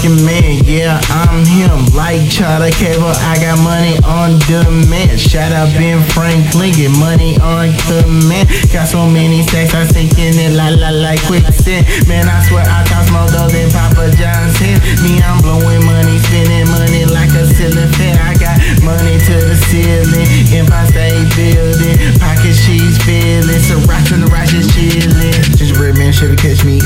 motherfucking man. Yeah, I'm him. Like Charter Cable, I got money on demand. Shout out Ben Franklin, get money on command. Got so many stacks, I sink in it la la like quicksand. Man, I swear I cost more dough than Papa John's head. Me, I'm blowing money, spending money like a ceiling fan. I got money to the ceiling, Empire State Building, pocket sheets filling, Sriracha the righteous chillin'. Gingerbread man, Chevy catch me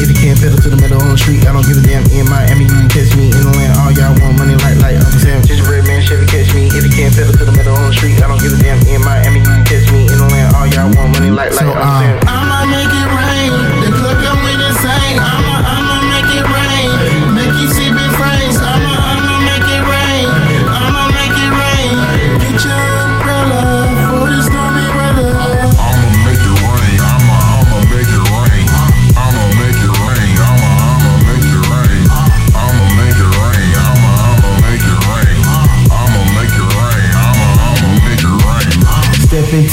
street. I don't give a damn in Miami, you can catch me in the land. All y'all want money like like Uncle Sam. Gingerbread man, Chevy catch me if you can't middle the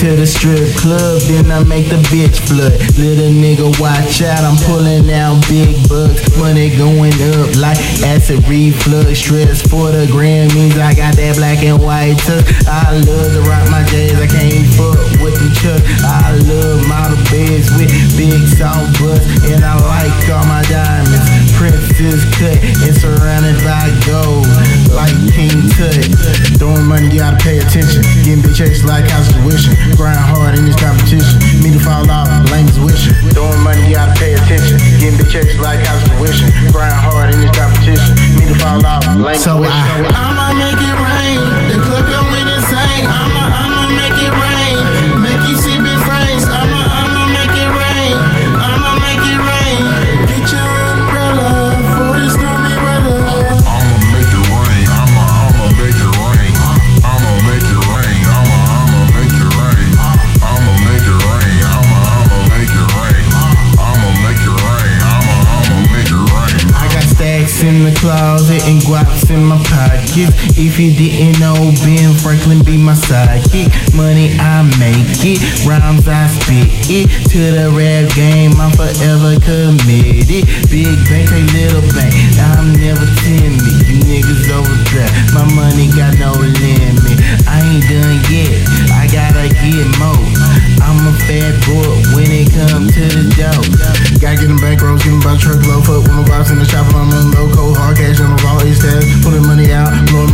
Into the strip club, then I make the bitch flood. Little nigga, watch out, I'm pulling out big bucks. Money going up like acid reflux. Stress for the Grammys, I got that black and white tuck. I love to rock my J's, I can't fuck with the chuck. I love model beds with big soft butts, and I like all my diamonds. Princess cut and surrounded by gold, like King Tut. You gotta pay attention. Getting big checks like house tuition. Grind hard in this competition. Me to fall off, lame is wishing. Throwing money, you gotta pay attention. Getting big checks like house tuition. Grind in the closet and guaps in my pockets. If you didn't know, Ben Franklin be my sidekick. Money I make it, rhymes I spit it. To the rap game, I'm forever committed. Big bank, take little bank. I'm never timid. they come to the dough. Gotta get them bankrolls, get them by the low Fuck with my vibes in the shop, I'm in loco. Hard cash on the raw, it's that. Pulling money out, blowing